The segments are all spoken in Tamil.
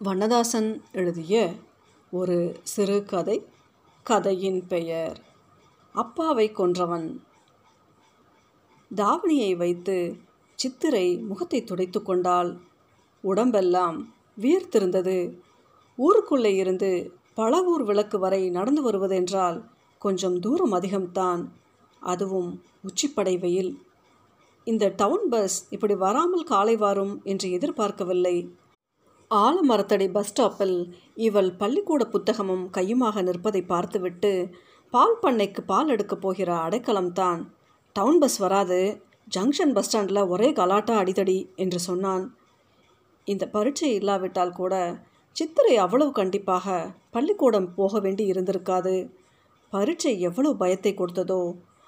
வண்ணதாசன் எழுதிய ஒரு சிறுகதை கதையின் பெயர் அப்பாவை கொன்றவன் தாவணியை வைத்து சித்திரை முகத்தை துடைத்து கொண்டால் உடம்பெல்லாம் வியர்த்திருந்தது. ஊருக்குள்ளே இருந்து பழவூர் விளக்கு வரை நடந்து வருவதென்றால் கொஞ்சம் தூரம் அதிகம்தான். அதுவும் உச்சிப்படை வெயில். இந்த டவுன் பஸ் இப்படி வராமல் காலை வரும் என்று எதிர்பார்க்கவில்லை. ஆலமரத்தடி பஸ் ஸ்டாப்பில் இவள் பள்ளிக்கூட புத்தகமும் கையுமாக நிற்பதை பார்த்துவிட்டு பால் பண்ணைக்கு பால் எடுக்கப் போகிற அடைக்கலம்தான் டவுன் பஸ் வராது ஜங்ஷன் பஸ் ஸ்டாண்டில் ஒரே கலாட்டா அடிதடி என்று சொன்னான். இந்த பரீட்சை இல்லாவிட்டால் கூட சித்திரை அவ்வளவு கண்டிப்பாக பள்ளிக்கூடம் போக வேண்டி இருந்திருக்காது. பரீட்சை எவ்வளவு பயத்தை கொடுத்ததோ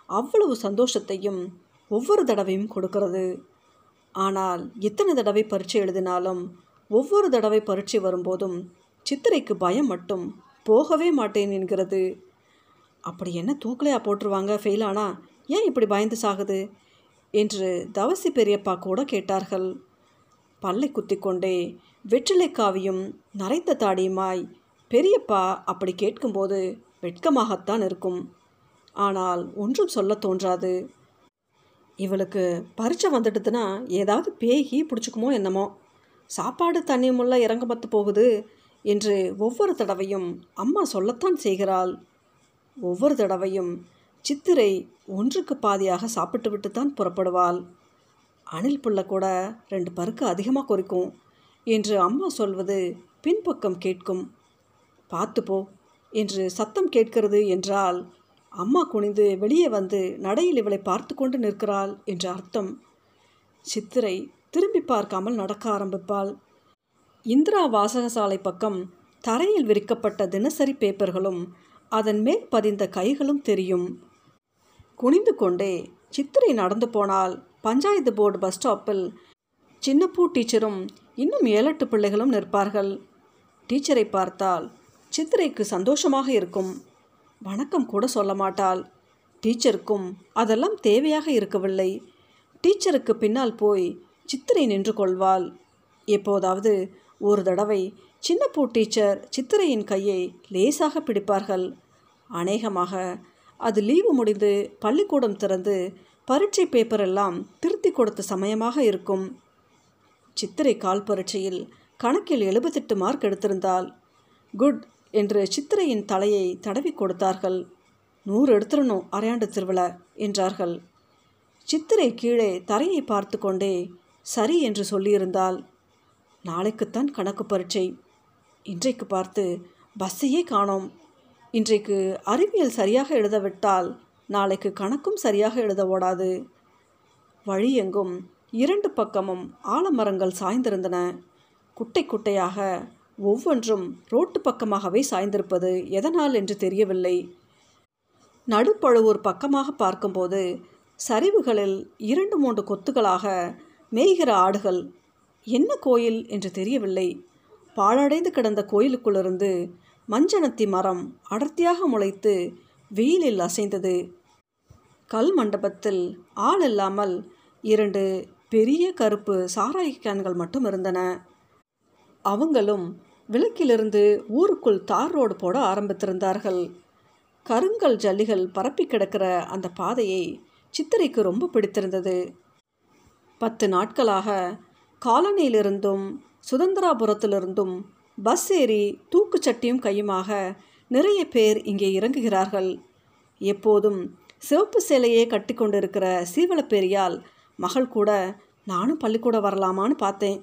அவ்வளவு சந்தோஷத்தையும் ஒவ்வொரு தடவையும் கொடுக்கிறது. ஆனால் எத்தனை தடவை பரீட்சை எழுதினாலும் ஒவ்வொரு தடவை பரீட்சை வரும்போதும் சித்திரைக்கு பயம் மட்டும் போகவே மாட்டேன் என்கிறது. அப்படி என்ன தூக்கலையா போட்டுருவாங்க ஃபெயிலானா ஏன் இப்படி பயந்து சாகுது? என்று தவசி பெரியப்பா கூட கேட்டார்கள். பல்லை குத்திக்கொண்டே வெற்றிலைக்காவியும் நரைத்த தாடியுமாய் பெரியப்பா அப்படி கேட்கும்போது வெட்கமாகத்தான் இருக்கும். ஆனால் ஒன்றும் சொல்ல தோன்றாது. இவளுக்கு பரீட்சை வந்துடுதுன்னா ஏதாவது பேகி பிடிச்சிக்குமோ என்னமோ? சாப்பாடு தண்ணி முள்ள இறங்க போகுது என்று ஒவ்வொரு தடவையும் அம்மா சொல்லத்தான் செய்கிறாள். ஒவ்வொரு தடவையும் சித்திரை ஒன்றுக்கு பாதியாக சாப்பிட்டு விட்டு தான் புறப்படுவாள். அணில் புள்ள கூட ரெண்டு பருக்கு அதிகமாக குறிக்கும் என்று அம்மா சொல்வது பின்பக்கம் கேட்கும். பார்த்து போ என்று சத்தம் கேட்கிறது என்றால் அம்மா குனிந்து வெளியே வந்து நடையில் இவளை பார்த்து கொண்டு நிற்கிறாள் என்று அர்த்தம். சித்திரை திரும்பி பார்க்காமல் நடக்க ஆரம்பிப்பாள். இந்திரா வாசகசாலை பக்கம் தரையில் விரிக்கப்பட்ட தினசரி பேப்பர்களும் அதன் மேல் பதிந்த கைகளும் தெரியும். குனிந்து கொண்டே சித்திரை நடந்து போனால் பஞ்சாயத்து போர்டு பஸ் ஸ்டாப்பில் சின்னப்பூ டீச்சரும் இன்னும் ஏழெட்டு பிள்ளைகளும் நிற்பார்கள். டீச்சரை பார்த்தால் சித்திரைக்கு சந்தோஷமாக இருக்கும். வணக்கம் கூட சொல்ல மாட்டாள். டீச்சருக்கும் அதெல்லாம் தேவையாக இருக்கவில்லை. டீச்சருக்கு பின்னால் போய் சித்திரை நின்று கொள்வாள். எப்போதாவது ஒரு தடவை சின்னப்பூ டீச்சர் சித்திரையின் கையை லேசாக பிடிப்பார்கள். அநேகமாக அது லீவு முடிந்து பள்ளிக்கூடம் திறந்து பரீட்சை பேப்பர் எல்லாம் திருத்தி கொடுத்த சமயமாக இருக்கும். சித்திரை கால் பரீட்சையில் கணக்கில் எழுபத்தெட்டு மார்க் எடுத்திருந்தால் குட் என்று சித்திரையின் தலையை தடவி கொடுத்தார்கள். நூறு எடுத்துடணும் அரையாண்டு திருவிழா என்றார்கள். சித்திரை கீழே தரையை பார்த்து கொண்டே சரி என்று சொல்லியிருந்தால் நாளைக்குத்தான் கணக்கு பரீட்சை. இன்றைக்கு பார்த்து பஸ்ஸையே காணோம். இன்றைக்கு அறிவியல் சரியாக எழுதவிட்டால் நாளைக்கு கணக்கும் சரியாக எழுத ஓடாது. வழி எங்கும் இரண்டு பக்கமும் ஆலமரங்கள் சாய்ந்திருந்தன. குட்டை குட்டையாக ஒவ்வொன்றும் ரோட்டு பக்கமாகவே சாய்ந்திருப்பது எதனால் என்று தெரியவில்லை. நடுப்பழுவூர் பக்கமாக பார்க்கும்போது சரிவுகளில் இரண்டு மூன்று கொத்துகளாக மேய்கிற ஆடுகள் என்ன கோயில் என்று தெரியவில்லை. பாழடைந்து கிடந்த கோயிலுக்குள்ளிருந்து மஞ்சனத்தி மரம் அடர்த்தியாக முளைத்து வெயிலில் அசைந்தது. கல் மண்டபத்தில் ஆள் இல்லாமல் இரண்டு பெரிய கருப்பு சாராய கேன்கள் மட்டும் இருந்தன. அவங்களும் விளக்கிலிருந்து ஊருக்குள் தார் ரோடு போட ஆரம்பித்திருந்தார்கள். கருங்கல் ஜல்லிகள் பரப்பி கிடக்கிற அந்த பாதையை சித்திரைக்கு ரொம்ப பிடித்திருந்தது. பத்து நாட்களாக காலனியிலிருந்தும் சுதந்திராபுரத்திலிருந்தும் பஸ் ஏறி தூக்குச்சட்டியும் கையுமாக நிறைய பேர் இங்கே இறங்குகிறார்கள். எப்போதும் சிவப்பு சேலையே கட்டி கொண்டிருக்கிற சீவளப்பேரியால் மகள் கூட நானும் பள்ளிக்கூடம் வரலாமான்னு பார்த்தேன்.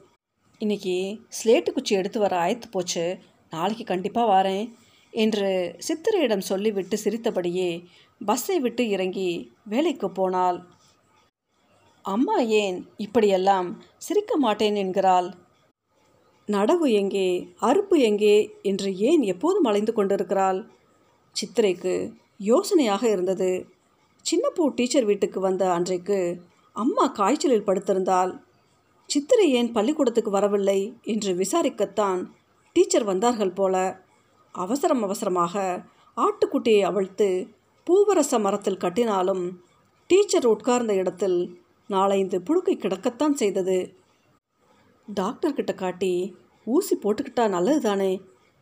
இன்னைக்கு ஸ்லேட்டு குச்சி எடுத்து வர ஆயத்து போச்சு. நாளைக்கு கண்டிப்பாக வரேன் என்று சித்திரையிடம் சொல்லிவிட்டு சிரித்தபடியே பஸ்ஸை விட்டு இறங்கி வேலைக்கு போனாள். அம்மா ஏன் இப்படியெல்லாம் சிரிக்க மாட்டேன் என்கிறாள். நடவு எங்கே அறுப்பு எங்கே என்று ஏன் எப்போதும் அலைந்து கொண்டிருக்கிறாள். சித்திரைக்கு யோசனையாக இருந்தது. சின்னப்பூ டீச்சர் வீட்டுக்கு வந்த அன்றைக்கு அம்மா காய்ச்சலில் படுத்திருந்தாள். சித்திரை ஏன் பள்ளிக்கூடத்துக்கு வரவில்லை என்று விசாரிக்கத்தான் டீச்சர் வந்தார்கள் போல. அவசரம் அவசரமாக ஆட்டுக்குட்டியை அவிழ்த்து பூவரச மரத்தில் கட்டினாலும் டீச்சர் உட்கார்ந்த இடத்தில் நாளைந்து புழுக்கை கிடக்கத்தான் செய்தது. டாக்டர்கிட்ட காட்டி ஊசி போட்டுக்கிட்டா நல்லது தானே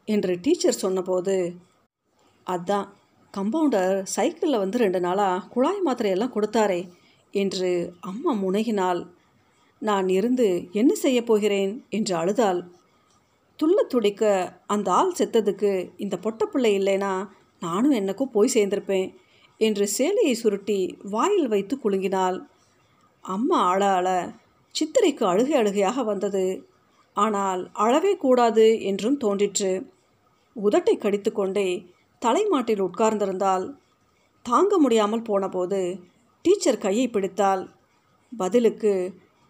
என்று டீச்சர் சொன்னபோது அதான் கம்பவுண்டர் சைக்கிளில் வந்து ரெண்டு நாளாக குழாய் மாத்திரையெல்லாம் கொடுத்தாரே என்று அம்மா முனகினாள். நான் இருந்து என்ன செய்ய போகிறேன் என்று அழுதாள். துள்ள துடிக்க அந்த ஆள் செத்ததுக்கு இந்த பொட்டப்பிள்ளை இல்லைனா நானும் என்னக்கும் போய் சேர்ந்திருப்பேன் என்று சேலையை சுருட்டி வாயில் வைத்து குலுங்கினாள். அம்மா அழ அழ சித்திரைக்கு அழுகை அழுகையாக வந்தது. ஆனால் அழவே கூடாது என்றும் தோன்றிற்று. உதட்டை கடித்துக்கொண்டே தலைமாட்டில் உட்கார்ந்திருந்தால் தாங்க முடியாமல் போனபோது டீச்சர் கையை பிடித்தால் பதிலுக்கு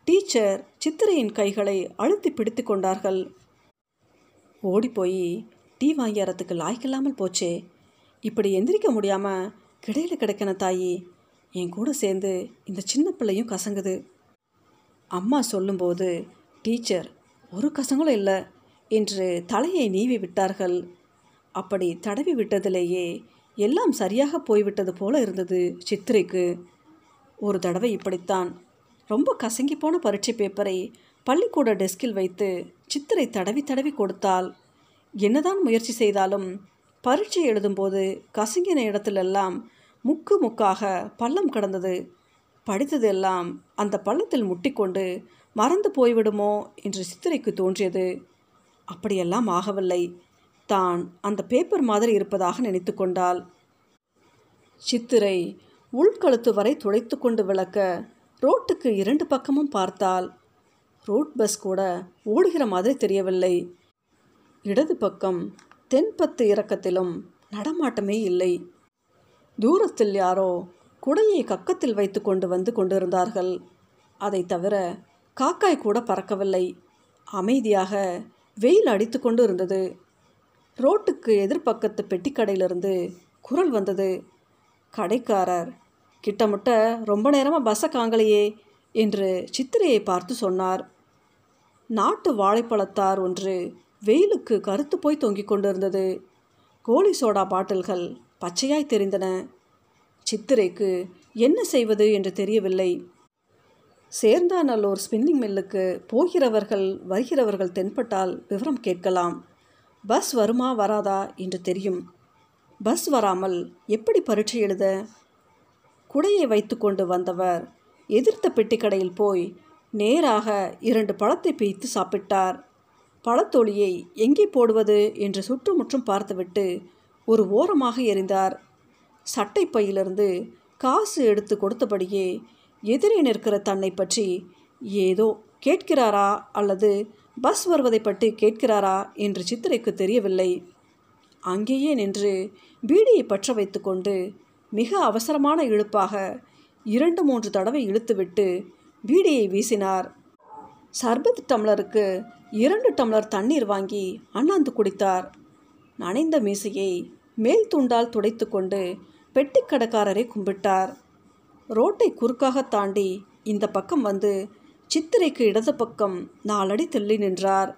டீச்சர் சித்திரையின் கைகளை அழுத்தி பிடித்து கொண்டார்கள். ஓடிப்போய் டீ வாங்கியறதுக்கு லாய்க்கில்லாமல் போச்சே. இப்படி எந்திரிக்க முடியாமல் கிடையில் கிடக்கின தாயி. என் கூட சேர்ந்து இந்த சின்ன பிள்ளையும் கசங்குது. அம்மா சொல்லும்போது டீச்சர் ஒரு கசங்களும் இல்லை. என்று தலையை நீவி விட்டார்கள். அப்படி தடவி விட்டதிலேயே எல்லாம் சரியாக போய்விட்டது போல இருந்தது சித்திரைக்கு. ஒரு தடவை இப்படித்தான். ரொம்ப கசங்கி போன பரீட்சை பேப்பரை பள்ளிக்கூட டெஸ்கில் வைத்து சித்திரை தடவி தடவி கொடுத்தால் என்னதான் முயற்சி செய்தாலும் பரீட்சை எழுதும்போது கசங்கின இடத்திலெல்லாம் முக்கு முக்காக பள்ளம் கடந்தது. படித்ததெல்லாம் அந்த பள்ளத்தில் முட்டிக்கொண்டு மறந்து போய்விடுமோ என்று சித்திரைக்கு தோன்றியது. அப்படியெல்லாம் ஆகவில்லை. தான் அந்த பேப்பர் மாதிரி இருப்பதாக நினைத்து கொண்டாள். சித்திரை உள்கழுத்து வரை துடைத்து கொண்டு விளக்க ரோட்டுக்கு இரண்டு பக்கமும் பார்த்தால் ரோட் பஸ் கூட ஓடுகிற மாதிரி தெரியவில்லை. இடது பக்கம் தென்பத்து இறக்கத்திலும் நடமாட்டமே இல்லை. தூரத்தில் யாரோ குடையை கக்கத்தில் வைத்து கொண்டு வந்து கொண்டிருந்தார்கள். அதை தவிர காக்காய் கூட பறக்கவில்லை. அமைதியாக வெயில் அடித்து கொண்டு இருந்தது. ரோட்டுக்கு எதிர்பக்கத்து பெட்டிக்கடையிலிருந்து குரல் வந்தது. கடைக்காரர் கிட்டமுட்ட ரொம்ப நேரமாக பஸ்ஸை காங்கலையே என்று சித்திரையை பார்த்து சொன்னார். நாட்டு வாழைப்பழத்தார் ஒன்று வெயிலுக்கு கருத்து போய் தொங்கிக் கொண்டிருந்தது. கோழி சோடா பாட்டில்கள் பச்சையாய் தெரிந்தன. சித்திரைக்கு என்ன செய்வது என்று தெரியவில்லை. சேர்ந்தாநல்லூர் ஸ்பின்னிங் மில்லுக்கு போகிறவர்கள் வருகிறவர்கள் தென்பட்டால் விவரம் கேட்கலாம். பஸ் வருமா வராதா என்று தெரியும். பஸ் வராமல் எப்படி பரீட்சை எழுத? குடையை வைத்து கொண்டு வந்தவர் எதிர்த்த பெட்டிக்கடையில் போய் நேராக இரண்டு பழத்தை பிய்த்து சாப்பிட்டார். பழத்தொழியை எங்கே போடுவது என்று சுற்றுமுற்றும் பார்த்துவிட்டு ஒரு ஓரமாக எறிந்தார் சட்டை பையிலிருந்து காசு எடுத்து கொடுத்தபடியே எதிரே நிற்கிற தன்னை பற்றி ஏதோ கேட்கிறாரா அல்லது பஸ் வருவதை பற்றி கேட்கிறாரா என்று சித்திரைக்கு தெரியவில்லை. அங்கேயே நின்று பீடியை பற்ற வைத்துக்கொண்டு மிக அவசரமான இழுப்பாக இரண்டு மூன்று தடவை இழுத்துவிட்டு பீடியை வீசினார். சர்பத் டம்ளருக்கு இரண்டு டம்ளர் தண்ணீர் வாங்கி அண்ணாந்து குடித்தார். நனைந்த மீசையை மேல் துண்டால் துடைத்து கொண்டு பெட்டிக்கடைக்காரரை கும்பிட்டார். ரோட்டை குறுக்காக தாண்டி இந்த பக்கம் வந்து சித்திரைக்கு இடது பக்கம் நாலடி தள்ளி நின்றார்.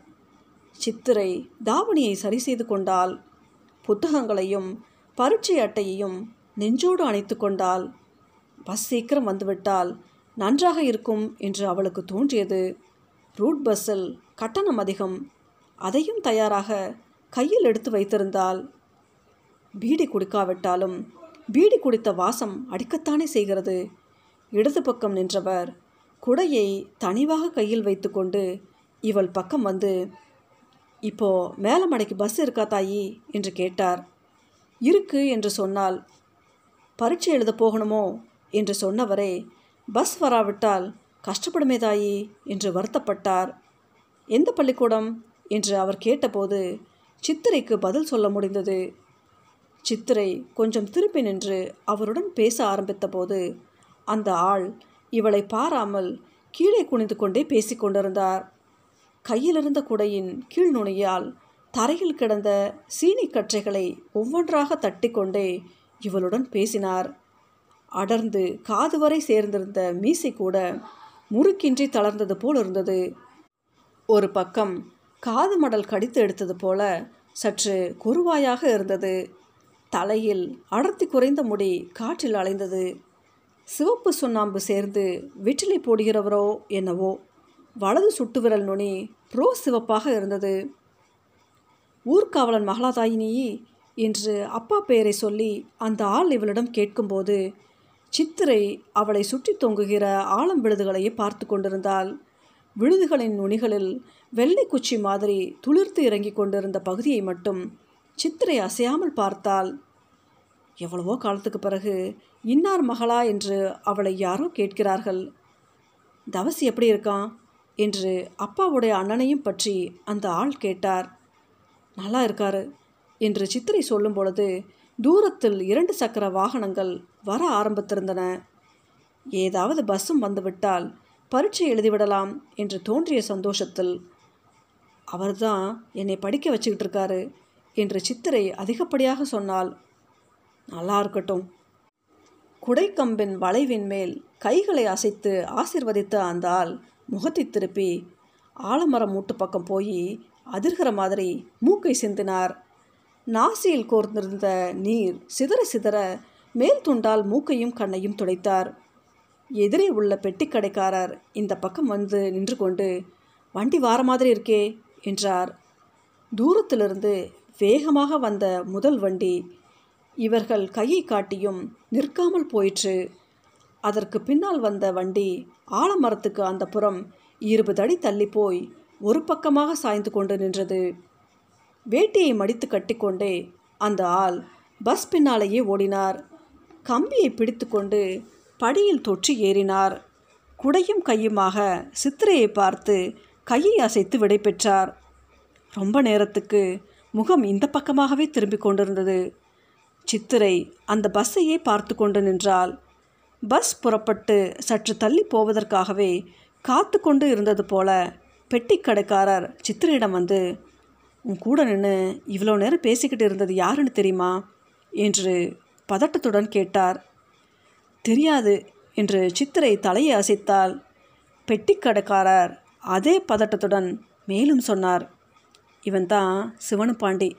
சித்திரை தாவணியை சரி செய்து கொண்டால் புத்தகங்களையும் பரீட்சை அட்டையையும் நெஞ்சோடு அணைத்து கொண்டால் பஸ் சீக்கிரம் வந்துவிட்டால் நன்றாக இருக்கும் என்று அவளுக்கு தோன்றியது. ரூட் பஸ்ஸில் கட்டணம் அதிகம். அதையும் தயாராக கையில் எடுத்து வைத்திருந்தால் பீடி குடிக்காவிட்டாலும் பீடி குடித்த வாசம் அடிக்கத்தானே செய்கிறது? இடது பக்கம் நின்றவர் குடையை தனிவாக கையில் வைத்துக்கொண்டு இவள் பக்கம் வந்து இப்போ மேலமடைக்கு பஸ் இருக்கா தாயி என்று கேட்டார். இருக்கு என்று சொன்னால் பரீட்சை எழுத போகணுமோ என்று சொன்னவரே பஸ் வராவிட்டால் கஷ்டப்படுமே தாயி என்று வருத்தப்பட்டார். எந்த பள்ளிக்கூடம் என்று அவர் கேட்டபோது சித்திரைக்கு பதில் சொல்ல முடிந்தது. சித்திரை கொஞ்சம் திருப்பி நின்று அவருடன் பேச ஆரம்பித்தபோது அந்த ஆள் இவளை பாராமல் கீழே குனிந்து கொண்டே பேசிக்கொண்டிருந்தார் கையிலிருந்த குடையின் கீழ் நுனியால் தரையில் கிடந்த சீனி கற்றைகளை ஒவ்வொன்றாக தட்டி கொண்டே இவளுடன் பேசினார். அடர்ந்து காது வரை சேர்ந்திருந்த மீசை கூட முறுக்கின்றி தளர்ந்தது போல் இருந்தது. ஒரு பக்கம் காது மடல் கடித்து எடுத்தது போல சற்று குறுவாயாக இருந்தது. தலையில் அடர்த்தி குறைந்த முடி காற்றில் அலைந்தது. சிவப்பு சுண்ணாம்பு சேர்ந்து வெற்றிலை போடுகிறவரோ என்னவோ. வலது சுட்டுவிரல் நுனி ப்ரோ சிவப்பாக இருந்தது. ஊர்காவலன் மகளாதாயினி என்று அப்பா பெயரை சொல்லி அந்த ஆள் இவளிடம் கேட்கும்போது சித்திரை அவளை சுற்றி தொங்குகிற ஆழம் விழுதுகளையே பார்த்து கொண்டிருந்தாள். விழுதுகளின் நுனிகளில் வெள்ளை குச்சி மாதிரி துளிர்த்து இறங்கிக் கொண்டிருந்த பகுதியை மட்டும் சித்திரை அசையாமல் பார்த்தாள் எவ்வளவோ காலத்துக்கு பிறகு இன்னார் மகளா? என்று அவளை யாரோ கேட்கிறார்கள். தவசி எப்படி இருக்கான்? என்று அப்பாவுடைய அண்ணனையும் பற்றி அந்த ஆள் கேட்டார். நல்லா இருக்காரு என்று சித்திரை சொல்லும் பொழுது தூரத்தில் இரண்டு சக்கர வாகனங்கள் வர ஆரம்பித்திருந்தன. ஏதாவது பஸ்ஸும் வந்துவிட்டால் பரீட்சை எழுதிவிடலாம் என்று தோன்றிய சந்தோஷத்தில் அவர்தான் என்னை படிக்க வச்சுக்கிட்டு இருக்காரு என்று சித்திரை அதிகப்படியாக சொன்னால் நல்லா இருக்கட்டும். குடைக்கம்பின் வளைவின் மேல் கைகளை அசைத்து ஆசிர்வதித்த அந்த ஆள் முகத்தை திருப்பி ஆலமரம் மூட்டு பக்கம் போய் அதிர்கிற மாதிரி மூக்கை சிந்தினார். நாசியில் கோர்ந்திருந்த நீர் சிதற சிதற மேல் துண்டால் மூக்கையும் கண்ணையும் துடைத்தார். எதிரே உள்ள பெட்டி கடைக்காரர் இந்த பக்கம் வந்து நின்று கொண்டு வண்டி வார மாதிரி இருக்கே என்றார். தூரத்திலிருந்து வேகமாக வந்த முதல் வண்டி இவர்கள் கையை காட்டியும் நிற்காமல் போயிற்று. அதற்கு பின்னால் வந்த வண்டி ஆலமரத்துக்கு அந்த புறம் இருபது அடி தள்ளி போய் ஒரு பக்கமாக சாய்ந்து கொண்டு நின்றது. வேட்டியை மடித்து கட்டிக்கொண்டே அந்த ஆள் பஸ் பின்னாலேயே ஓடினார். கம்பியை பிடித்துக்கொண்டு படியில் தொற்றி ஏறினார். குடையும் கையுமாக சித்திரையை பார்த்து கையை அசைத்து விடை பெற்றார். ரொம்ப நேரத்துக்கு முகம் இந்த பக்கமாகவே திரும்பிக் கொண்டிருந்தது. சித்திரை அந்த பஸ்ஸையே பார்த்து கொண்டு நின்றாள். பஸ் புறப்பட்டு சற்று தள்ளி போவதற்காகவே காத்து கொண்டு இருந்தது போல பெட்டி கடைக்காரர் சித்திரையிடம் வந்து உன் கூட நின்று இவ்வளோ நேரம் பேசிக்கிட்டு இருந்தது யாருன்னு தெரியுமா? என்று பதட்டத்துடன் கேட்டார். தெரியாது என்று சித்திரை தலையை அசைத்தால் பெட்டிக்கடைக்காரர் அதே பதட்டத்துடன் மேலும் சொன்னார். இவன் தான் சிவனுப்பாண்டி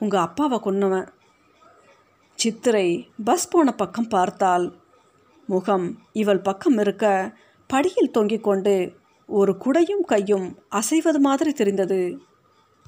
உங்கள் அப்பாவை கொன்னவன். சித்திரை பஸ் போன பக்கம் பார்த்தால் முகம் இவள் பக்கம் இருக்க படியில் தொங்கிக் கொண்டு ஒரு குடையும் கையும் அசைவது மாதிரி தெரிந்தது.